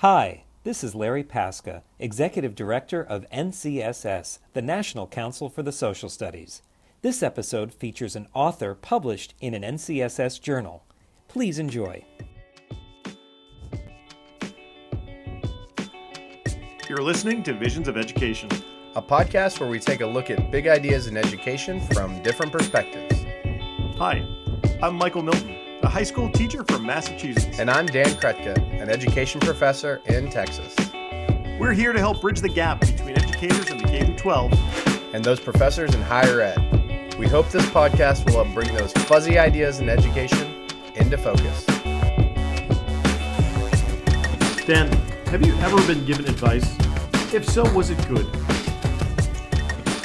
Hi, this is Larry Paska, Executive Director of NCSS, the National Council for the Social Studies. This episode features an author published in an NCSS journal. Please enjoy. You're listening to Visions of Education. a podcast where we take a look at big ideas in education from different perspectives. Hi, I'm Michael Milton, a high school teacher from Massachusetts. And I'm Dan Krutka, an education professor in Texas. We're here to help bridge the gap between educators in the K 12. And those professors in higher ed. We hope this podcast will help bring those fuzzy ideas in education into focus. Dan, have you ever been given advice? If so, was it good?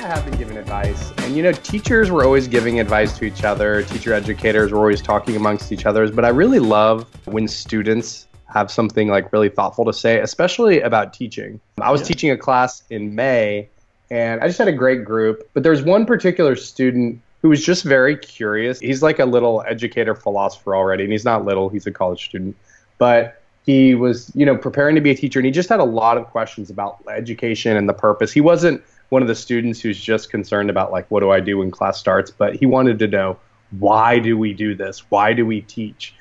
I have been given advice. And you know, teachers were always giving advice to each other, teacher educators were always talking amongst each other. But I really love when students have something like really thoughtful to say, especially about teaching. I was Yeah. teaching a class in May and I just had a great group, but there's one particular student who was just very curious. He's like a little educator philosopher already, and he's not little, he's a college student. But he was, you know, preparing to be a teacher and he just had a lot of questions about education and the purpose. He wasn't one of the students who's just concerned about like what do I do when class starts, but he wanted to know why do we do this? Why do we teach?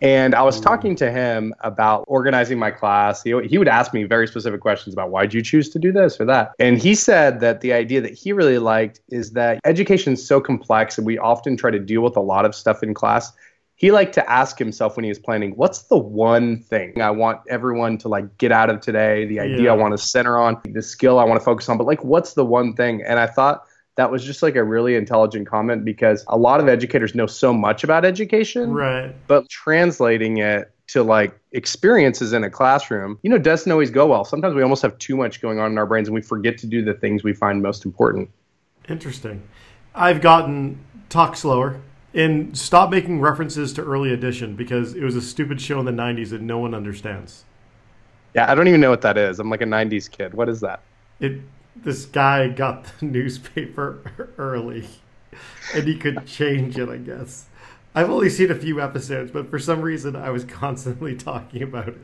And I was mm. talking to him about organizing my class. He, he would ask me very specific questions about why'd you choose to do this or that. And he said that the idea that he really liked is that education is so complex and we often try to deal with a lot of stuff in class. He liked to ask himself when he was planning, what's the one thing I want everyone to like get out of today, the idea Yeah. I want to center on, the skill I want to focus on, but like what's the one thing? And I thought that was just like a really intelligent comment because a lot of educators know so much about education Right. but translating it to like experiences in a classroom, you know, doesn't always go well. Sometimes we almost have too much going on in our brains and we forget to do the things we find most important. Interesting. I've gotten talk slower and stop making references to early edition because it was a stupid show in the 90s that no one understands. Yeah, I don't even know what that is. I'm like a 90s kid. What is that? It this guy got the newspaper early and he could change it, I guess. I've only seen a few episodes, but for some reason I was constantly talking about it.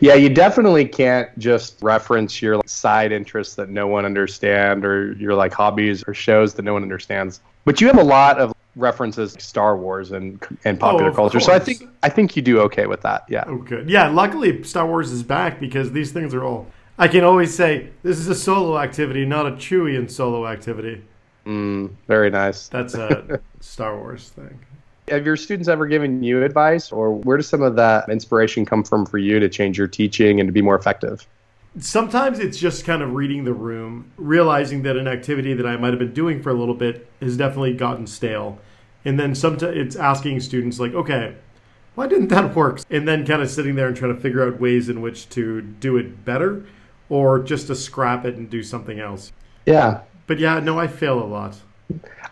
Yeah, you definitely can't just reference your like, side interests that no one understand or your like hobbies or shows that no one understands. But you have a lot of references Star Wars and and popular Oh, culture. So I think I think you do okay with that. Yeah. Oh, good. Yeah, luckily Star Wars is back because these things are all. I can always say this is a solo activity, not a Chewie and solo activity. Mm, very nice. That's a Star Wars thing. Have your students ever given you advice, or where does some of that inspiration come from for you to change your teaching and to be more effective? Sometimes it's just kind of reading the room, realizing that an activity that I might have been doing for a little bit has definitely gotten stale. And then sometimes it's asking students, like, okay, why didn't that work? And then kind of sitting there and trying to figure out ways in which to do it better or just to scrap it and do something else. Yeah, But yeah, no, I fail a lot.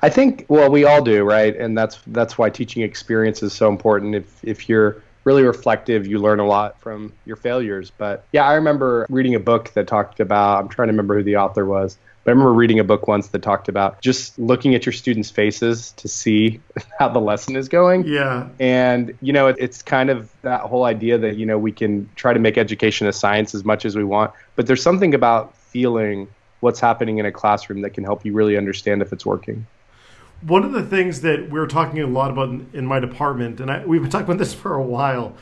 I think well we all do, right? And that's that's why teaching experience is so important. If if you're really reflective, you learn a lot from your failures. But yeah, I remember reading a book that talked about I'm trying to remember who the author was. But I remember reading a book once that talked about just looking at your students' faces to see how the lesson is going. Yeah, And, you know, it, it's kind of that whole idea that, you know, we can try to make education a science as much as we want, but there's something about feeling what's happening in a classroom that can help you really understand if it's working. One of the things that we're talking a lot about in, in my department, and I, we've been talking about this for a while,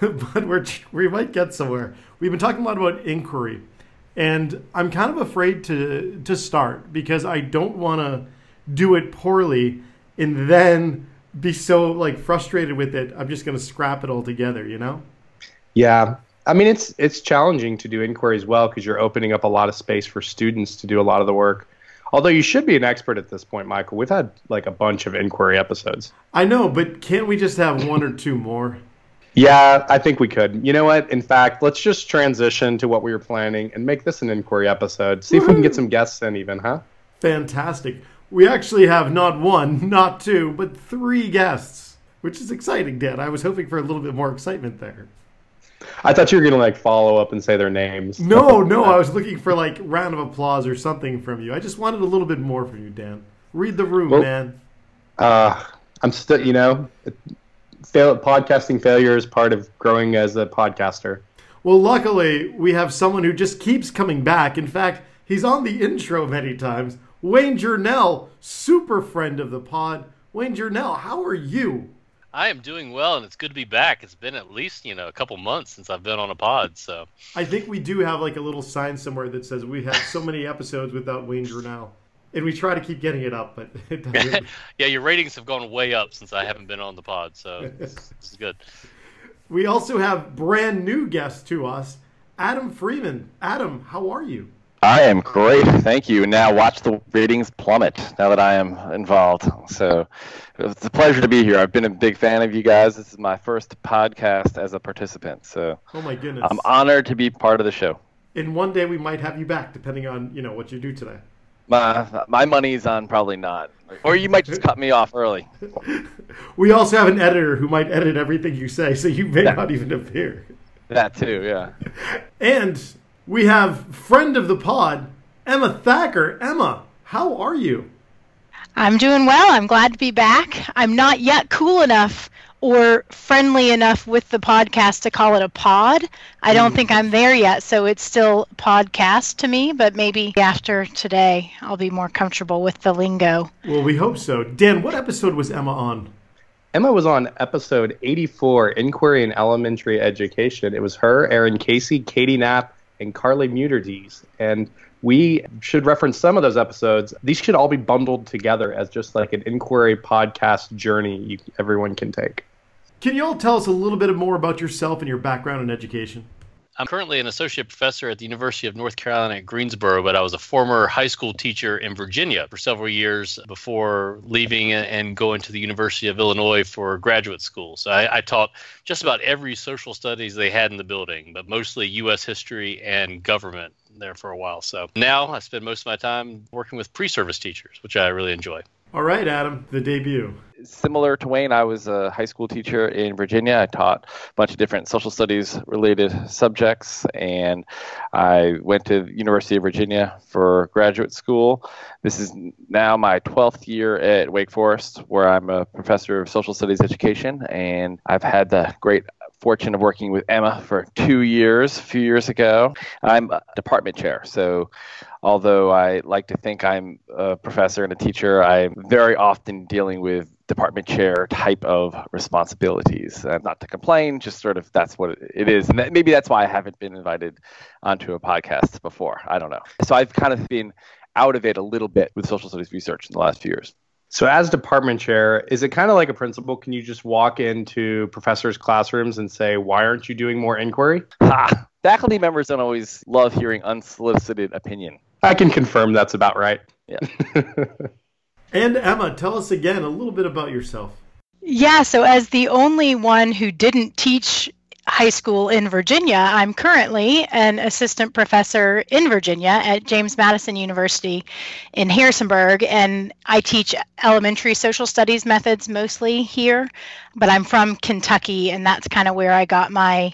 but we're, we might get somewhere. We've been talking a lot about inquiry, and I'm kind of afraid to to start because I don't want to do it poorly and then be so like frustrated with it. I'm just going to scrap it all together, you know? Yeah. I mean, it's it's challenging to do inquiry as well because you're opening up a lot of space for students to do a lot of the work. Although you should be an expert at this point, Michael. We've had like a bunch of inquiry episodes. I know, but can't we just have one or two more? Yeah, I think we could. You know what? In fact, let's just transition to what we were planning and make this an inquiry episode. See if we can get some guests in, even, huh? Fantastic. We actually have not one, not two, but three guests, which is exciting, Dan. I was hoping for a little bit more excitement there. I thought you were gonna like follow up and say their names. No, no, I was looking for like round of applause or something from you. I just wanted a little bit more from you, Dan. Read the room, Well- man. Uh, I'm still, you know, fail, podcasting failure is part of growing as a podcaster. Well, luckily, we have someone who just keeps coming back. In fact, he's on the intro many times. Wayne Journell, super friend of the pod. Wayne Journell, how are you? I am doing well, and it's good to be back. It's been at least you know a couple months since I've been on a pod, so I think we do have like a little sign somewhere that says we have so many episodes without Wayne Journell, and we try to keep getting it up, but it doesn't. yeah, your ratings have gone way up since I haven't been on the pod, so this, this is good. We also have brand new guests to us, Adam Friedman. Adam, how are you? I am great, thank you. Now watch the ratings plummet now that I am involved. So it's a pleasure to be here. I've been a big fan of you guys. This is my first podcast as a participant, so oh my goodness, I'm honored to be part of the show. In one day we might have you back, depending on you know what you do today. My my money's on probably not, or you might just cut me off early. we also have an editor who might edit everything you say, so you may not even appear. That too, yeah. And we have friend of the pod, Emma Thacker. Emma, how are you? I'm doing well. I'm glad to be back. I'm not yet cool enough or friendly enough with the podcast to call it a pod. I don't mm. think I'm there yet, so it's still podcast to me, but maybe after today I'll be more comfortable with the lingo. Well, we hope so. Dan, what episode was Emma on? Emma was on episode 84, Inquiry in Elementary Education. It was her, Aaron Casey, Katie Knapp, and Carly Muetterties. And we should reference some of those episodes. These should all be bundled together as just like an inquiry podcast journey you, everyone can take. Can you all tell us a little bit more about yourself and your background in education? I'm currently an associate professor at the University of North Carolina at Greensboro, but I was a former high school teacher in Virginia for several years before leaving and going to the University of Illinois for graduate school. So I, I taught just about every social studies they had in the building, but mostly U.S. history and government there for a while. So now I spend most of my time working with pre service teachers, which I really enjoy. All right, Adam, the debut. Similar to Wayne, I was a high school teacher in Virginia. I taught a bunch of different social studies related subjects, and I went to University of Virginia for graduate school. This is now my 12th year at Wake Forest, where I'm a professor of social studies education, and I've had the great fortune of working with Emma for two years, a few years ago. I'm a department chair, so although I like to think I'm a professor and a teacher, I'm very often dealing with department chair type of responsibilities. Uh, not to complain, just sort of that's what it is. And that, maybe that's why I haven't been invited onto a podcast before. I don't know. So I've kind of been out of it a little bit with social studies research in the last few years. So, as department chair, is it kind of like a principal? Can you just walk into professors' classrooms and say, "Why aren't you doing more inquiry?" Ha! Faculty members don't always love hearing unsolicited opinion. I can confirm that's about right. Yeah. and Emma, tell us again a little bit about yourself. Yeah, so as the only one who didn't teach high school in Virginia. I'm currently an assistant professor in Virginia at James Madison University in Harrisonburg, and I teach elementary social studies methods mostly here. But I'm from Kentucky, and that's kind of where I got my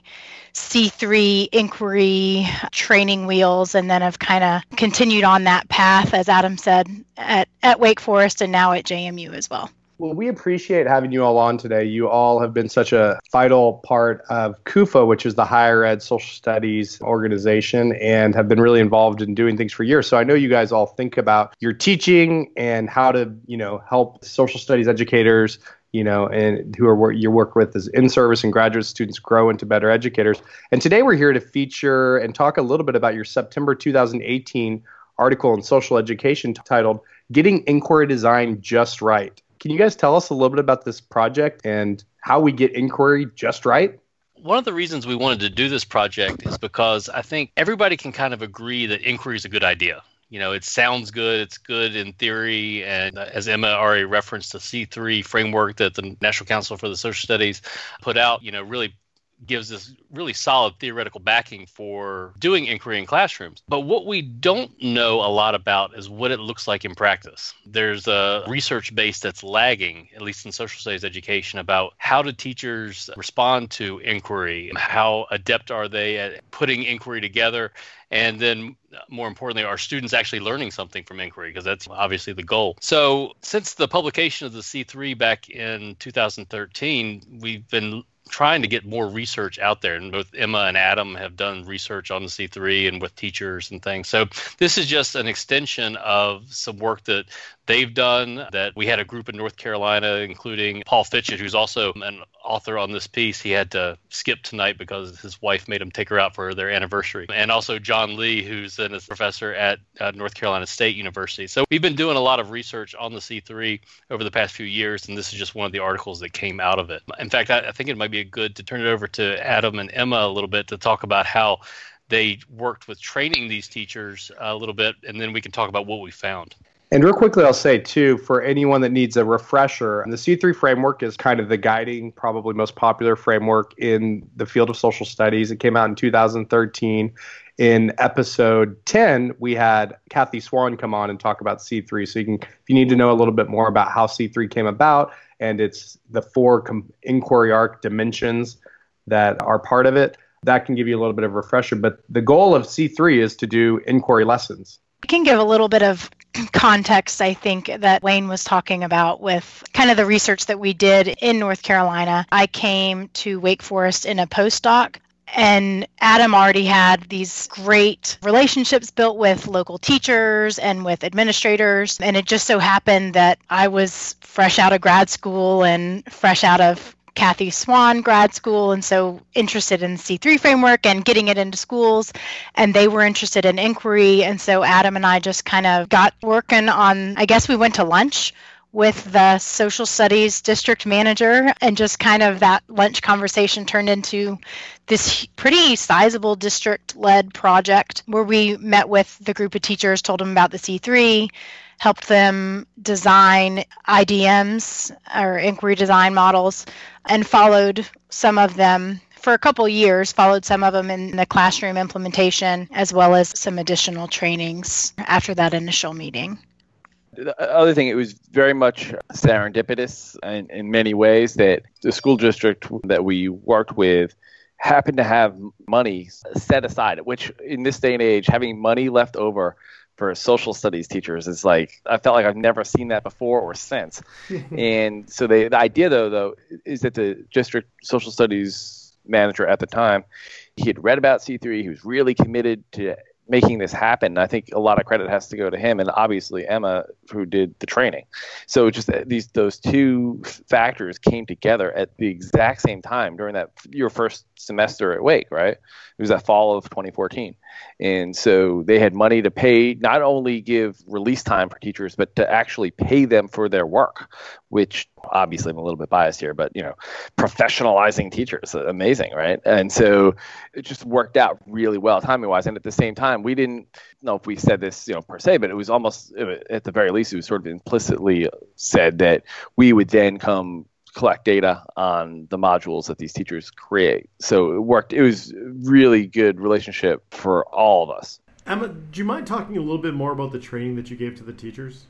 C3 inquiry training wheels, and then have kind of continued on that path, as Adam said, at, at Wake Forest and now at JMU as well. Well, we appreciate having you all on today. You all have been such a vital part of CUFA, which is the higher ed social studies organization, and have been really involved in doing things for years. So I know you guys all think about your teaching and how to, you know, help social studies educators, you know, and who are you work with as in-service and graduate students grow into better educators. And today we're here to feature and talk a little bit about your September 2018 article in Social Education titled "Getting Inquiry Design Just Right." Can you guys tell us a little bit about this project and how we get inquiry just right? One of the reasons we wanted to do this project is because I think everybody can kind of agree that inquiry is a good idea. You know, it sounds good, it's good in theory, and uh, as Emma already referenced, the C3 framework that the National Council for the Social Studies put out, you know, really gives us really solid theoretical backing for doing inquiry in classrooms. But what we don't know a lot about is what it looks like in practice. There's a research base that's lagging, at least in social studies education, about how do teachers respond to inquiry? How adept are they at putting inquiry together? and then more importantly are students actually learning something from inquiry because that's obviously the goal so since the publication of the c3 back in 2013 we've been trying to get more research out there. And both Emma and Adam have done research on the C3 and with teachers and things. So this is just an extension of some work that they've done that we had a group in North Carolina, including Paul Fitchett, who's also an author on this piece. He had to skip tonight because his wife made him take her out for their anniversary. And also John Lee, who's a professor at uh, North Carolina State University. So we've been doing a lot of research on the C3 over the past few years, and this is just one of the articles that came out of it. In fact, I, I think it might be good to turn it over to Adam and Emma a little bit to talk about how they worked with training these teachers a little bit, and then we can talk about what we found. And real quickly, I'll say too, for anyone that needs a refresher, the C3 framework is kind of the guiding, probably most popular framework in the field of social studies. It came out in 2013. In episode 10, we had Kathy Swan come on and talk about C3. So you can, if you need to know a little bit more about how C3 came about and it's the four com- inquiry arc dimensions that are part of it, that can give you a little bit of refresher. But the goal of C3 is to do inquiry lessons. I can give a little bit of context, I think, that Wayne was talking about with kind of the research that we did in North Carolina. I came to Wake Forest in a postdoc. And Adam already had these great relationships built with local teachers and with administrators. And it just so happened that I was fresh out of grad school and fresh out of Kathy Swan grad school, and so interested in C3 framework and getting it into schools. And they were interested in inquiry. And so Adam and I just kind of got working on, I guess we went to lunch with the social studies district manager and just kind of that lunch conversation turned into this pretty sizable district led project where we met with the group of teachers told them about the c3 helped them design IDMs or inquiry design models and followed some of them for a couple years, followed some of them in the classroom implementation as well as some additional trainings after that initial meeting. The other thing, it was very much serendipitous in, in many ways that the school district that we worked with happened to have money set aside, which in this day and age, having money left over for social studies teachers is like I felt like I've never seen that before or since. and so they, the idea though though is that the district social studies manager at the time he had read about C3. He was really committed to making this happen. I think a lot of credit has to go to him and obviously Emma, who did the training. So just these those two factors came together at the exact same time during that your first semester at Wake, right? It was that fall of 2014. And so they had money to pay, not only give release time for teachers, but to actually pay them for their work, which obviously I'm a little bit biased here, but you know, professionalizing teachers, amazing, right? And so it just worked out really well timing wise. And at the same time, we didn't know if we said this, you know, per se, but it was almost at the very least, it was sort of implicitly said that we would then come collect data on the modules that these teachers create. So it worked. It was really good relationship for all of us. Emma, do you mind talking a little bit more about the training that you gave to the teachers?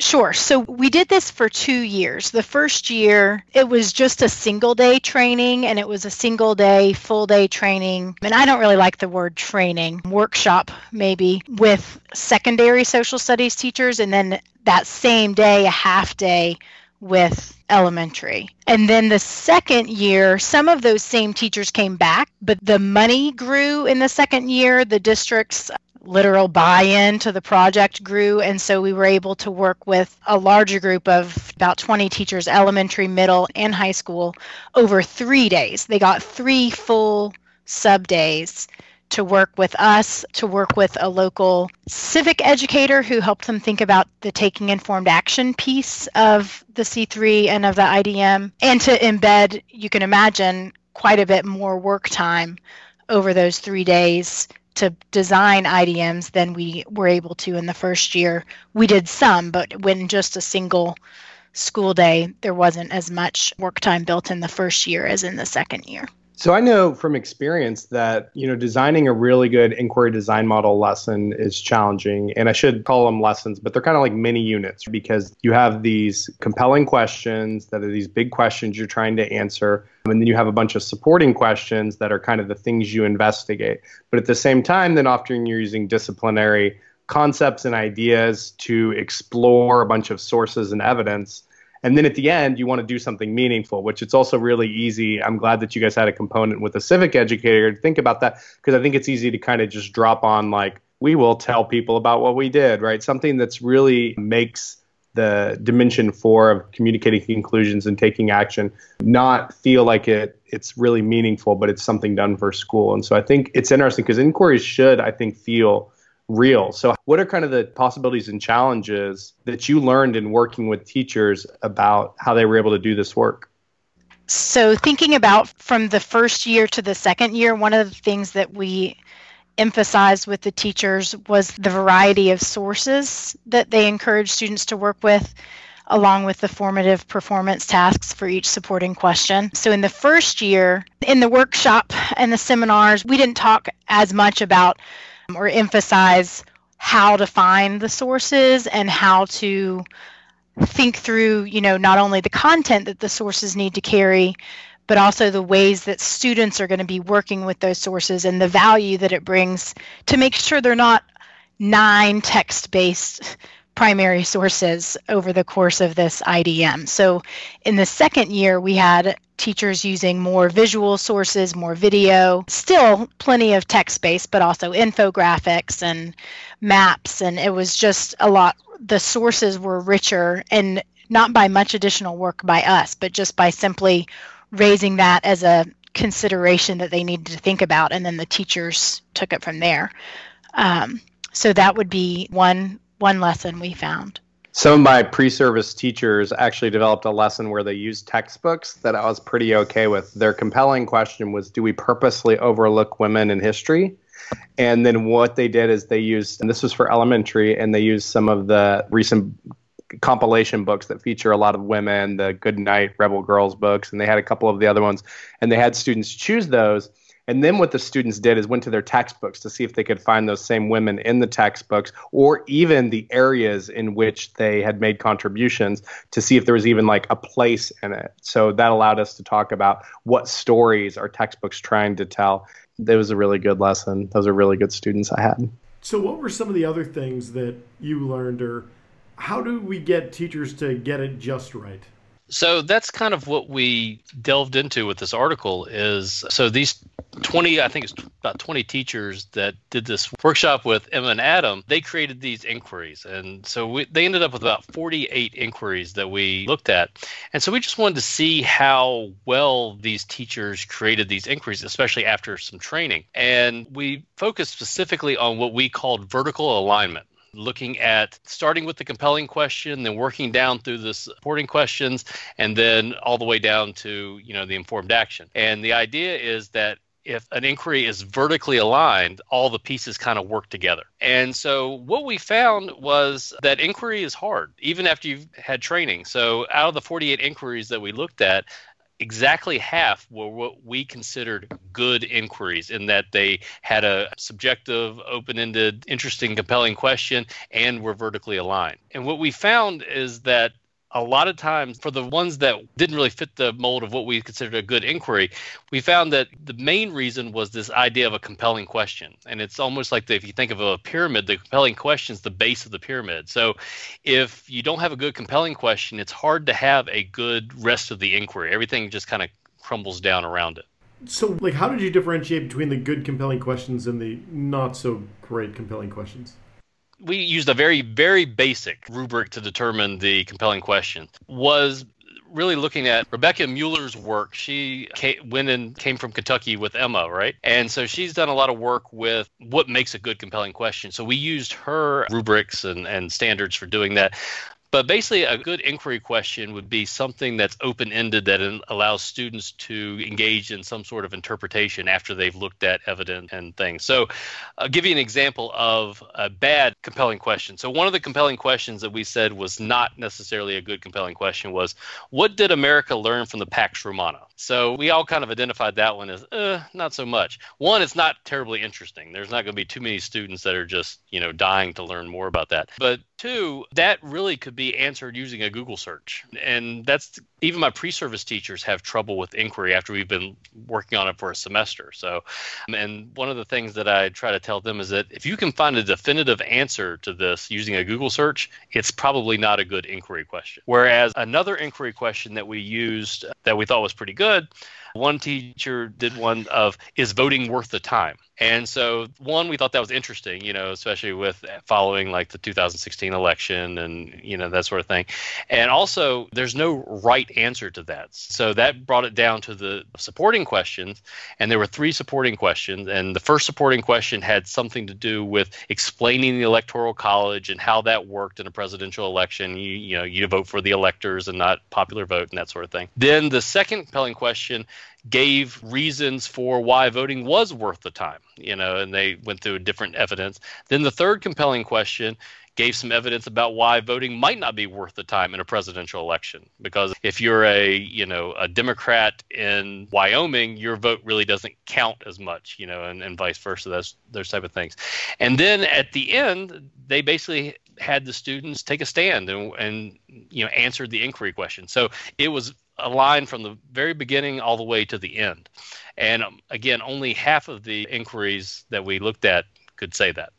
Sure. So we did this for two years. The first year, it was just a single day training, and it was a single day, full day training. And I don't really like the word training, workshop maybe, with secondary social studies teachers. And then that same day, a half day with elementary. And then the second year, some of those same teachers came back, but the money grew in the second year. The district's literal buy in to the project grew. And so we were able to work with a larger group of about 20 teachers, elementary, middle, and high school, over three days. They got three full sub days to work with us, to work with a local civic educator who helped them think about the taking informed action piece of the C3 and of the IDM, and to embed, you can imagine, quite a bit more work time over those three days to design IDMs than we were able to in the first year. We did some, but when just a single school day, there wasn't as much work time built in the first year as in the second year. So I know from experience that you know designing a really good inquiry design model lesson is challenging, and I should call them lessons, but they're kind of like mini units because you have these compelling questions that are these big questions you're trying to answer, and then you have a bunch of supporting questions that are kind of the things you investigate. But at the same time, then often you're using disciplinary concepts and ideas to explore a bunch of sources and evidence And then at the end, you want to do something meaningful, which it's also really easy. I'm glad that you guys had a component with a civic educator to think about that because I think it's easy to kind of just drop on like, we will tell people about what we did, right? Something that's really makes the dimension four of communicating conclusions and taking action not feel like it it's really meaningful but it's something done for school and so i think it's interesting because inquiries should i think feel real so what are kind of the possibilities and challenges that you learned in working with teachers about how they were able to do this work so thinking about from the first year to the second year one of the things that we emphasized with the teachers was the variety of sources that they encourage students to work with along with the formative performance tasks for each supporting question. So, in the first year, in the workshop and the seminars, we didn't talk as much about Um, or emphasize how to find the sources and how to think through, you know, not only the content that the sources need to carry, but also the ways that students are going to be working with those sources and the value that it brings to make sure they're not nine text based primary sources over the course of this IDM. So in the second year, we had teachers using more visual sources, more video, still plenty of text based, but also infographics and maps. And it was just a lot, the sources were richer and not by much additional work by us, but just by simply raising that as a consideration that they needed to think about, and then the teachers took it from there. Um, so that would be one one lesson we found. Some of my pre-service teachers actually developed a lesson where they used textbooks that I was pretty okay with. Their compelling question was, "Do we purposely overlook women in history?" And then what they did is they used, and this was for elementary, and they used some of the recent compilation books that feature a lot of women, the Good Night Rebel Girls books, and they had a couple of the other ones, and they had students choose those. And then what the students did is went to their textbooks to see if they could find those same women in the textbooks or even the areas in which they had made contributions to see if there was even like a place in it. So that allowed us to talk about what stories are textbooks trying to tell. That was a really good lesson. Those are really good students I had. So, what were some of the other things that you learned or how do we get teachers to get it just right? So that's kind of what we delved into with this article is so these 20 I think it's about 20 teachers that did this workshop with Emma and Adam. They created these inquiries. And so we, they ended up with about 48 inquiries that we looked at. And so we just wanted to see how well these teachers created these inquiries especially after some training. And we focused specifically on what we called vertical alignment looking at starting with the compelling question, then working down through the supporting questions, and then all the way down to you know the informed action. And the idea is that if an inquiry is vertically aligned, all the pieces kind of work together. And so what we found was that inquiry is hard, even after you've had training. So out of the 48 inquiries that we looked at, exactly half were what we considered good inquiries in that they had a subjective, open ended, interesting, compelling question and were vertically aligned. And what we found is that a lot of times for the ones that didn't really fit the mold of what we considered a good inquiry, we found that the main reason was this idea of a compelling question. And it's almost like the, if you think of a pyramid, the compelling question is the base of the pyramid. So if you don't have a good compelling question, it's hard to have a good rest of the inquiry. Everything just kind of crumbles down around it. So, like, how did you differentiate between the good compelling questions and the not so great compelling questions? We used a very very basic rubric to determine the compelling question was really looking at Rebecca Mueller's work. She came, went and came from Kentucky with Emma, right? And so she's done a lot of work with what makes a good compelling question. So we used her rubrics and, and standards for doing that. But basically, a good inquiry question would be something that's open ended that allows students to engage in some sort of interpretation after they've looked at evidence and things. So, I'll give you an example of a bad compelling question. So, one of the compelling questions that we said was not necessarily a good compelling question was What did America learn from the Pax Romana? So, we all kind of identified that one as uh, not so much. One, it's not terribly interesting. There's not going to be too many students that are just, you know, dying to learn more about that. But two, that really could be answered using a Google search. And that's even my pre-service teachers have trouble with inquiry after we've been working on it for a semester. So, and one of the things that I try to tell them is that if you can find a definitive answer to this using a Google search, it's probably not a good inquiry question. Whereas another inquiry question that we used that we thought was pretty good one teacher did one of is voting worth the time? And so, one, we thought that was interesting, you know, especially with following like the 2016 election and, you know, that sort of thing. And also, there's no right answer to that. So, that brought it down to the supporting questions. And there were three supporting questions. And the first supporting question had something to do with explaining the Electoral College and how that worked in a presidential election. You, you know, you vote for the electors and not popular vote and that sort of thing. Then the second compelling question gave reasons for why voting was worth the time, you know, and they went through different evidence. Then the third compelling question gave some evidence about why voting might not be worth the time in a presidential election. Because if you're a you know a democrat in wyoming your vote really doesn't count as much you know and, and vice versa those those type of things. And then at the end they basically had the students take a stand and, and you know answered the inquiry question. So it was a line from the very beginning all the way to the end. And um, again, only half of the inquiries that we looked at could say that.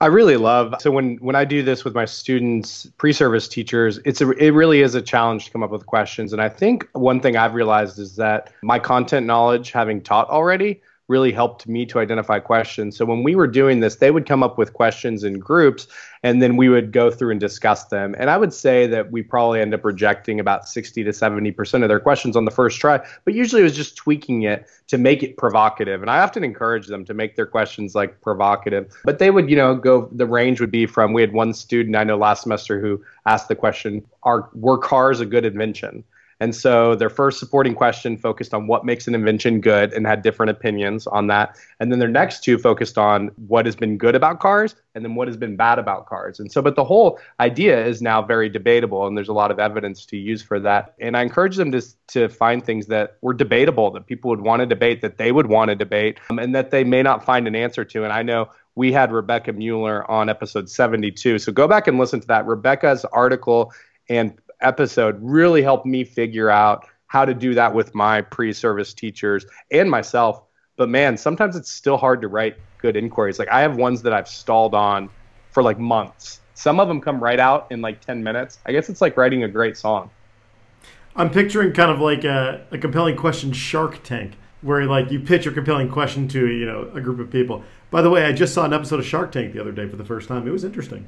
I really love so when when I do this with my students, pre-service teachers, it's a it really is a challenge to come up with questions. And I think one thing I've realized is that my content knowledge, having taught already, really helped me to identify questions. So when we were doing this, they would come up with questions in groups and then we would go through and discuss them. And I would say that we probably end up rejecting about 60 to 70% of their questions on the first try, but usually it was just tweaking it to make it provocative. And I often encourage them to make their questions like provocative. But they would, you know, go the range would be from we had one student I know last semester who asked the question, are were cars a good invention? And so their first supporting question focused on what makes an invention good and had different opinions on that. And then their next two focused on what has been good about cars and then what has been bad about cars. And so, but the whole idea is now very debatable and there's a lot of evidence to use for that. And I encourage them to, to find things that were debatable, that people would want to debate, that they would want to debate, um, and that they may not find an answer to. And I know we had Rebecca Mueller on episode 72. So go back and listen to that. Rebecca's article and episode really helped me figure out how to do that with my pre-service teachers and myself. But man, sometimes it's still hard to write good inquiries. Like I have ones that I've stalled on for like months. Some of them come right out in like 10 minutes. I guess it's like writing a great song. I'm picturing kind of like a, a compelling question Shark Tank, where like you pitch your compelling question to you know a group of people. By the way, I just saw an episode of Shark Tank the other day for the first time. It was interesting.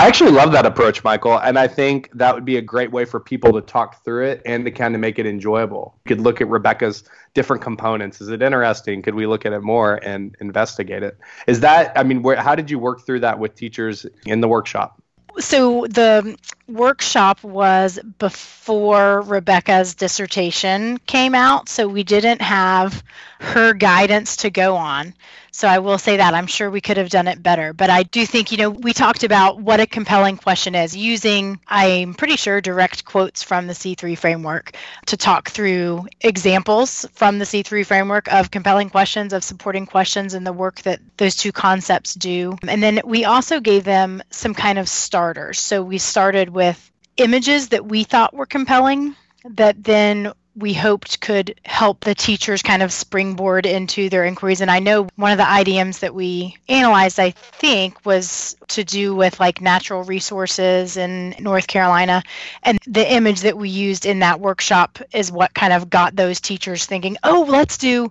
I actually love that approach, Michael, and I think that would be a great way for people to talk through it and to kind of make it enjoyable. You could look at Rebecca's different components. Is it interesting? Could we look at it more and investigate it? Is that I mean, where, how did you work through that with teachers in the workshop? So the workshop was before Rebecca's dissertation came out, so we didn't have her guidance to go on. So I will say that I'm sure we could have done it better. But I do think, you know, we talked about what a compelling question is using, I'm pretty sure, direct quotes from the C3 framework to talk through examples from the C3 framework of compelling questions, of supporting questions, and the work that those two concepts do. And then we also gave them some kind of starters. So we started with images that we thought were compelling that then we hoped could help the teachers kind of springboard into their inquiries. And I know one of the IDMs that we analyzed, I think, was to do with like natural resources in North Carolina. And the image that we used in that workshop is what kind of got those teachers thinking, oh, let's do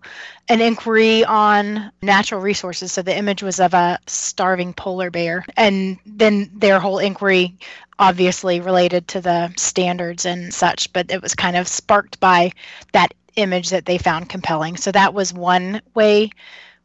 an inquiry on natural resources. So the image was of a starving polar bear. And then their whole inquiry obviously related to the standards and such, but it was kind of sparked by that image that they found compelling. So that was one way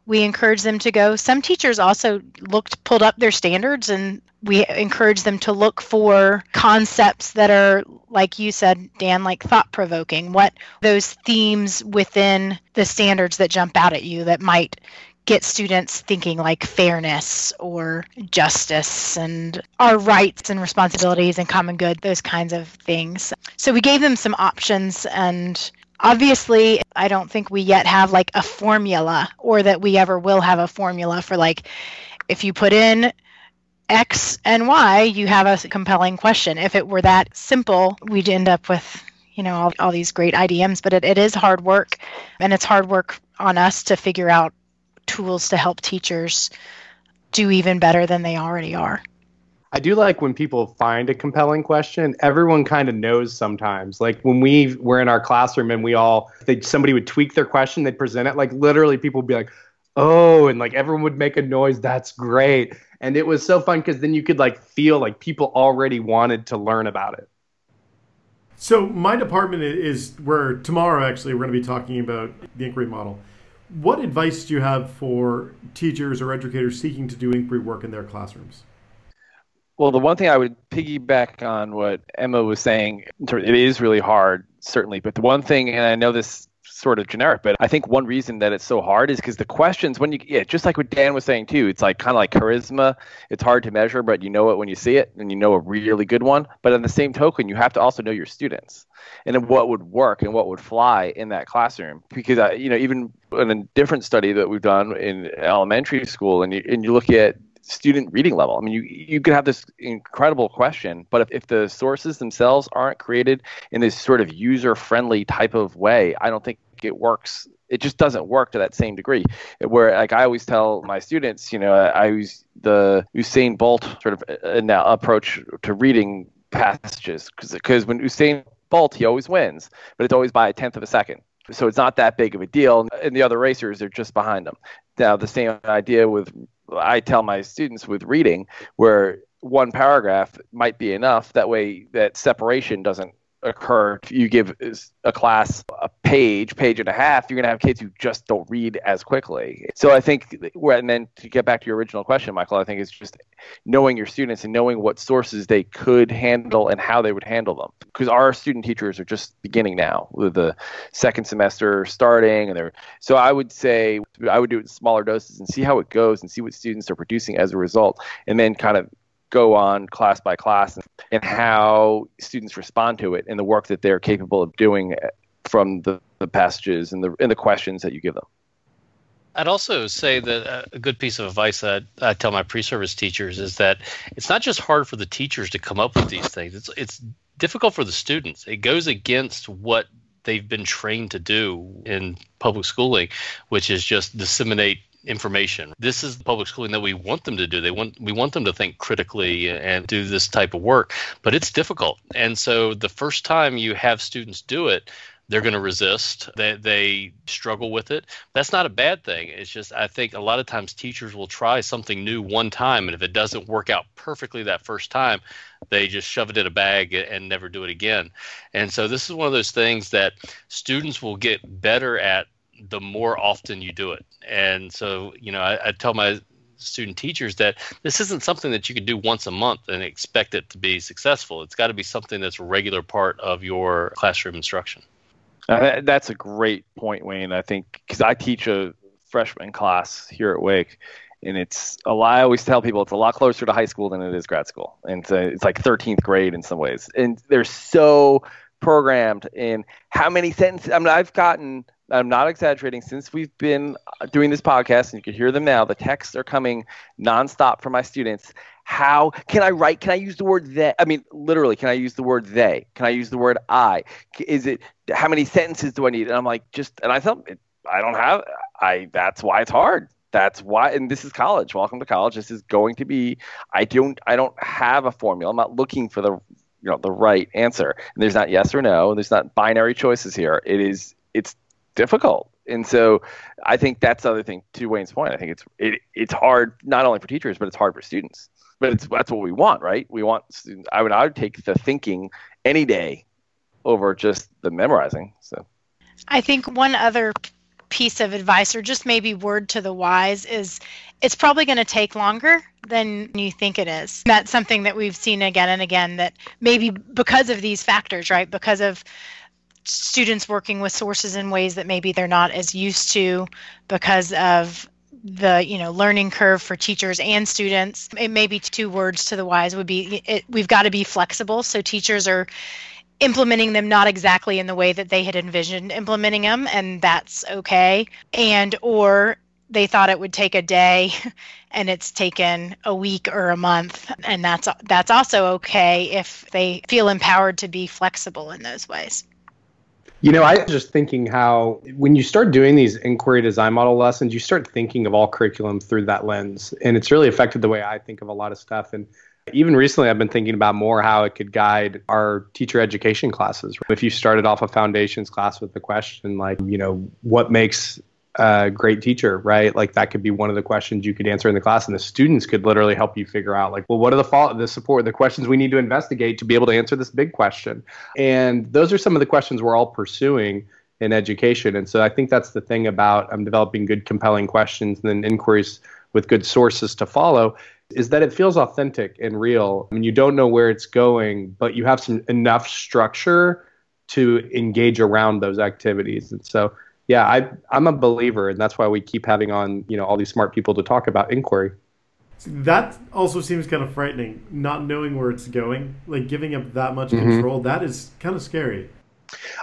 we encouraged them to go. Some teachers also looked, pulled up their standards, and we encourage them to look for concepts that are, like you said, Dan, like thought provoking. What those themes within the standards that jump out at you that might get students thinking like fairness or justice and our rights and responsibilities and common good, those kinds of things. So we gave them some options and obviously I don't think we yet have like a formula or that we ever will have a formula for like if you put in X and Y, you have a compelling question. If it were that simple, we'd end up with you know all, all these great IDMs, but it, it is hard work, and it's hard work on us to figure out tools to help teachers do even better than they already are. I do like when people find a compelling question. Everyone kind of knows sometimes. Like when we were in our classroom and we all, they somebody would tweak their question, they'd present it. Like literally, people would be like, "Oh," and like everyone would make a noise. That's great, and it was so fun because then you could like feel like people already wanted to learn about it. So my department is where tomorrow actually we're going to be talking about the inquiry model. What advice do you have for teachers or educators seeking to do inquiry work in their classrooms? Well, the one thing I would piggyback on what Emma was saying, it is really hard, certainly. But the one thing, and I know this sort of generic, but I think one reason that it's so hard is because the questions, when you, yeah, just like what Dan was saying too, it's like kind of like charisma. It's hard to measure, but you know it when you see it, and you know a really good one. But on the same token, you have to also know your students and what would work and what would fly in that classroom. Because I, you know, even in a different study that we've done in elementary school, and you, and you look at student reading level. I mean, you you could have this incredible question, but if, if the sources themselves aren't created in this sort of user friendly type of way, I don't think it works. It just doesn't work to that same degree. Where like I always tell my students, you know, I use the Usain Bolt sort of uh, approach to reading passages because when Usain Bolt, he always wins, but it's always by a tenth of a second. So it's not that big of a deal. And the other racers are just behind them. Now, the same idea with, I tell my students with reading, where one paragraph might be enough. That way, that separation doesn't occur. You give a class a page, page and a half, you're going to have kids who just don't read as quickly. So I think, and then to get back to your original question, Michael, I think it's just knowing your students and knowing what sources they could handle and how they would handle them. Because our student teachers are just beginning now with the second semester starting, and they're so I would say I would do it in smaller doses and see how it goes and see what students are producing as a result, and then kind of go on class by class and, and how students respond to it and the work that they're capable of doing uh, from the, the passages and the and the questions that you give them. I'd also say that uh, a good piece of advice that I tell my pre-service teachers is that it's not just hard for the teachers to come up with these things. It's it's difficult for the students. It goes against what they've been trained to do in public schooling, which is just disseminate information. This is the public schooling that we want them to do. They want we want them to think critically and do this type of work, but it's difficult. And so the first time you have students do it, they're going to resist. They, they struggle with it. That's not a bad thing. It's just, I think a lot of times teachers will try something new one time, and if it doesn't work out perfectly that first time, they just shove it in a bag and never do it again. And so, this is one of those things that students will get better at the more often you do it. And so, you know, I, I tell my student teachers that this isn't something that you can do once a month and expect it to be successful. It's got to be something that's a regular part of your classroom instruction. Uh, that's a great point, Wayne. I think because I teach a freshman class here at Wake, and it's a lot. I always tell people it's a lot closer to high school than it is grad school, and a, it's like 13th grade in some ways. And they're so programmed in how many sentences. I mean, I've gotten I'm not exaggerating. Since we've been uh, doing this podcast, and you can hear them now, the texts are coming nonstop from my students. How can I write? Can I use the word they? I mean, literally, can I use the word they? Can I use the word I? Is it how many sentences do I need? And I'm like, just, and I thought, I don't have. I. That's why it's hard. That's why, and this is college. Welcome to college. This is going to be. I don't. I don't have a formula. I'm not looking for the you know the right answer and there's not yes or no there's not binary choices here it is it's difficult. And so I think that's the other thing to Wayne's point. I think it's it, it's hard not only for teachers, but it's hard for students. But it's that's what we want, right? We want students, I would I would take the thinking any day over just the memorizing. So I think one other piece of advice or just maybe word to the wise is it's probably going to take longer than you think it is. That's something that we've seen again and again that maybe because of these factors, right? Because of students working with sources in ways that maybe they're not as used to because of the you know learning curve for teachers and students. It may be two words to the wise would be it, we've got to be flexible. So teachers are implementing them not exactly in the way that they had envisioned implementing them and that's okay. And or they thought it would take a day and it's taken a week or a month and that's that's also okay if they feel empowered to be flexible in those ways. You know, I was just thinking how when you start doing these inquiry design model lessons, you start thinking of all curriculum through that lens. And it's really affected the way I think of a lot of stuff. And even recently, I've been thinking about more how it could guide our teacher education classes. If you started off a foundations class with the question, like, you know, what makes a great teacher, right? Like that could be one of the questions you could answer in the class, and the students could literally help you figure out, like, well, what are the fault, the support, the questions we need to investigate to be able to answer this big question. And those are some of the questions we're all pursuing in education. And so I think that's the thing about um, developing good, compelling questions and then inquiries with good sources to follow is that it feels authentic and real. I mean, you don't know where it's going, but you have some enough structure to engage around those activities. And so yeah, I, I'm a believer, and that's why we keep having on, you know, all these smart people to talk about inquiry. That also seems kind of frightening, not knowing where it's going, like giving up that much mm-hmm. control. That is kind of scary.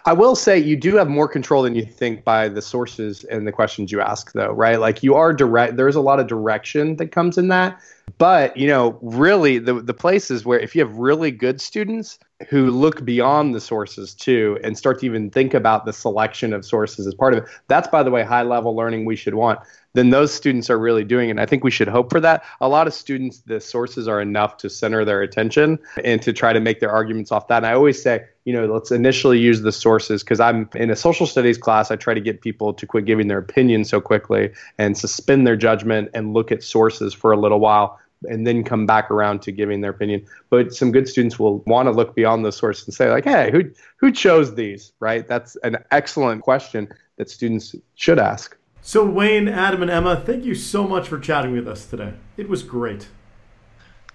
I will say you do have more control than you think by the sources and the questions you ask, though, right? Like you are direct. There's a lot of direction that comes in that, but you know, really, the the places where if you have really good students, who look beyond the sources too and start to even think about the selection of sources as part of it. That's, by the way, high level learning we should want. Then those students are really doing it. And I think we should hope for that. A lot of students, the sources are enough to center their attention and to try to make their arguments off that. And I always say, you know, let's initially use the sources because I'm in a social studies class. I try to get people to quit giving their opinion so quickly and suspend their judgment and look at sources for a little while and then come back around to giving their opinion. But some good students will want to look beyond the source and say, like, hey, who who chose these? Right? That's an excellent question that students should ask. So Wayne, Adam, and Emma, thank you so much for chatting with us today. It was great.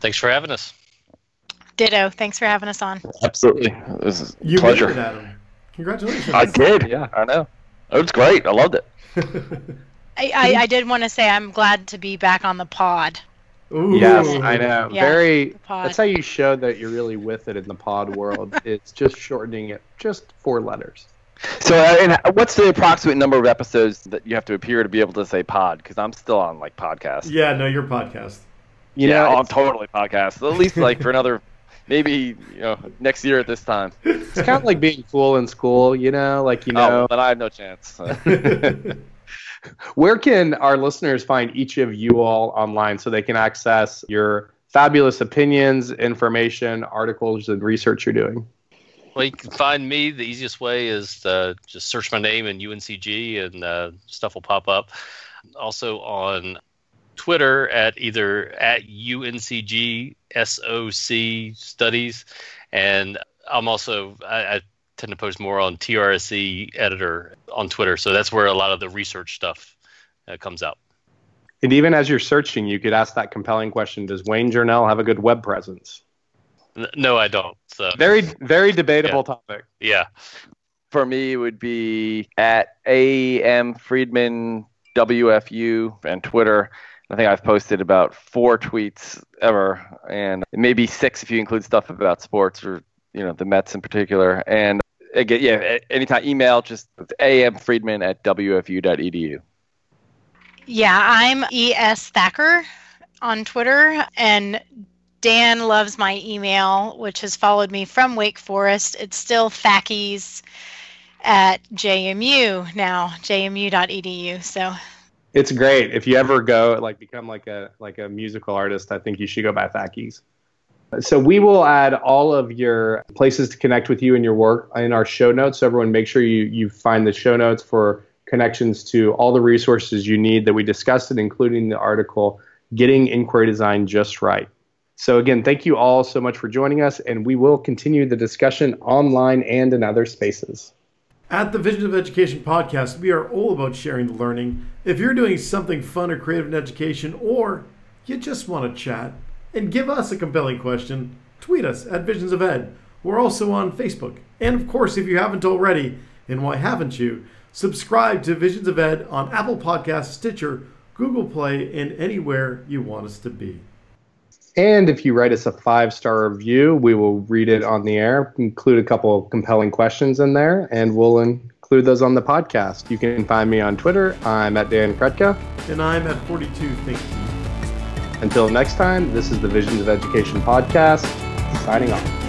Thanks for having us. Ditto. Thanks for having us on. Absolutely. It was you pleasure. Made it, Adam. Congratulations. I did. Yeah, I know. It was great. I loved it. I, I, I did want to say I'm glad to be back on the pod. Ooh. Yes, I know. Yeah, Very. That's how you show that you're really with it in the pod world. it's just shortening it just four letters. So, uh, and what's the approximate number of episodes that you have to appear to be able to say pod? Because I'm still on like podcast. Yeah, no, you're podcast. You yeah, know, I'm totally podcast. At least like for another, maybe you know, next year at this time. It's kind of like being cool in school, you know, like you oh, know. Oh, well, then I have no chance. Where can our listeners find each of you all online so they can access your fabulous opinions, information, articles, and research you're doing? Well, you can find me. The easiest way is uh, just search my name in UNCG and uh, stuff will pop up. Also on Twitter at either at UNCG SOC Studies, and I'm also I, I tend to post more on TRSE editor on Twitter. So that's where a lot of the research stuff uh, comes out. And even as you're searching, you could ask that compelling question: Does Wayne Journell have a good web presence? no, I don't. So. Very, very debatable yeah. topic. Yeah. For me, it would be at AM Friedman WFU and Twitter. I think I've posted about four tweets ever, and maybe six if you include stuff about sports or you know the Mets in particular. And again, yeah, anytime email just amfriedman at wfu.edu. Yeah, I'm es thacker on Twitter, and Dan loves my email, which has followed me from Wake Forest. It's still thackies at JMU now, jmu.edu. So it's great. If you ever go like become like a like a musical artist, I think you should go by Thackies. So we will add all of your places to connect with you and your work in our show notes. So everyone, make sure you you find the show notes for connections to all the resources you need that we discussed, and including the article "Getting Inquiry Design Just Right." So again, thank you all so much for joining us, and we will continue the discussion online and in other spaces. At the Vision of Education podcast, we are all about sharing the learning. If you're doing something fun or creative in education, or you just want to chat and give us a compelling question, tweet us at Visions of Ed. We're also on Facebook. And of course, if you haven't already, and why haven't you, subscribe to Visions of Ed on Apple Podcasts, Stitcher, Google Play, and anywhere you want us to be. And if you write us a five star review, we will read it on the air, include a couple of compelling questions in there, and we'll include those on the podcast. You can find me on Twitter. I'm at Dan Krutka. And I'm at 42 Think. Until next time, this is the Visions of Education podcast, signing off.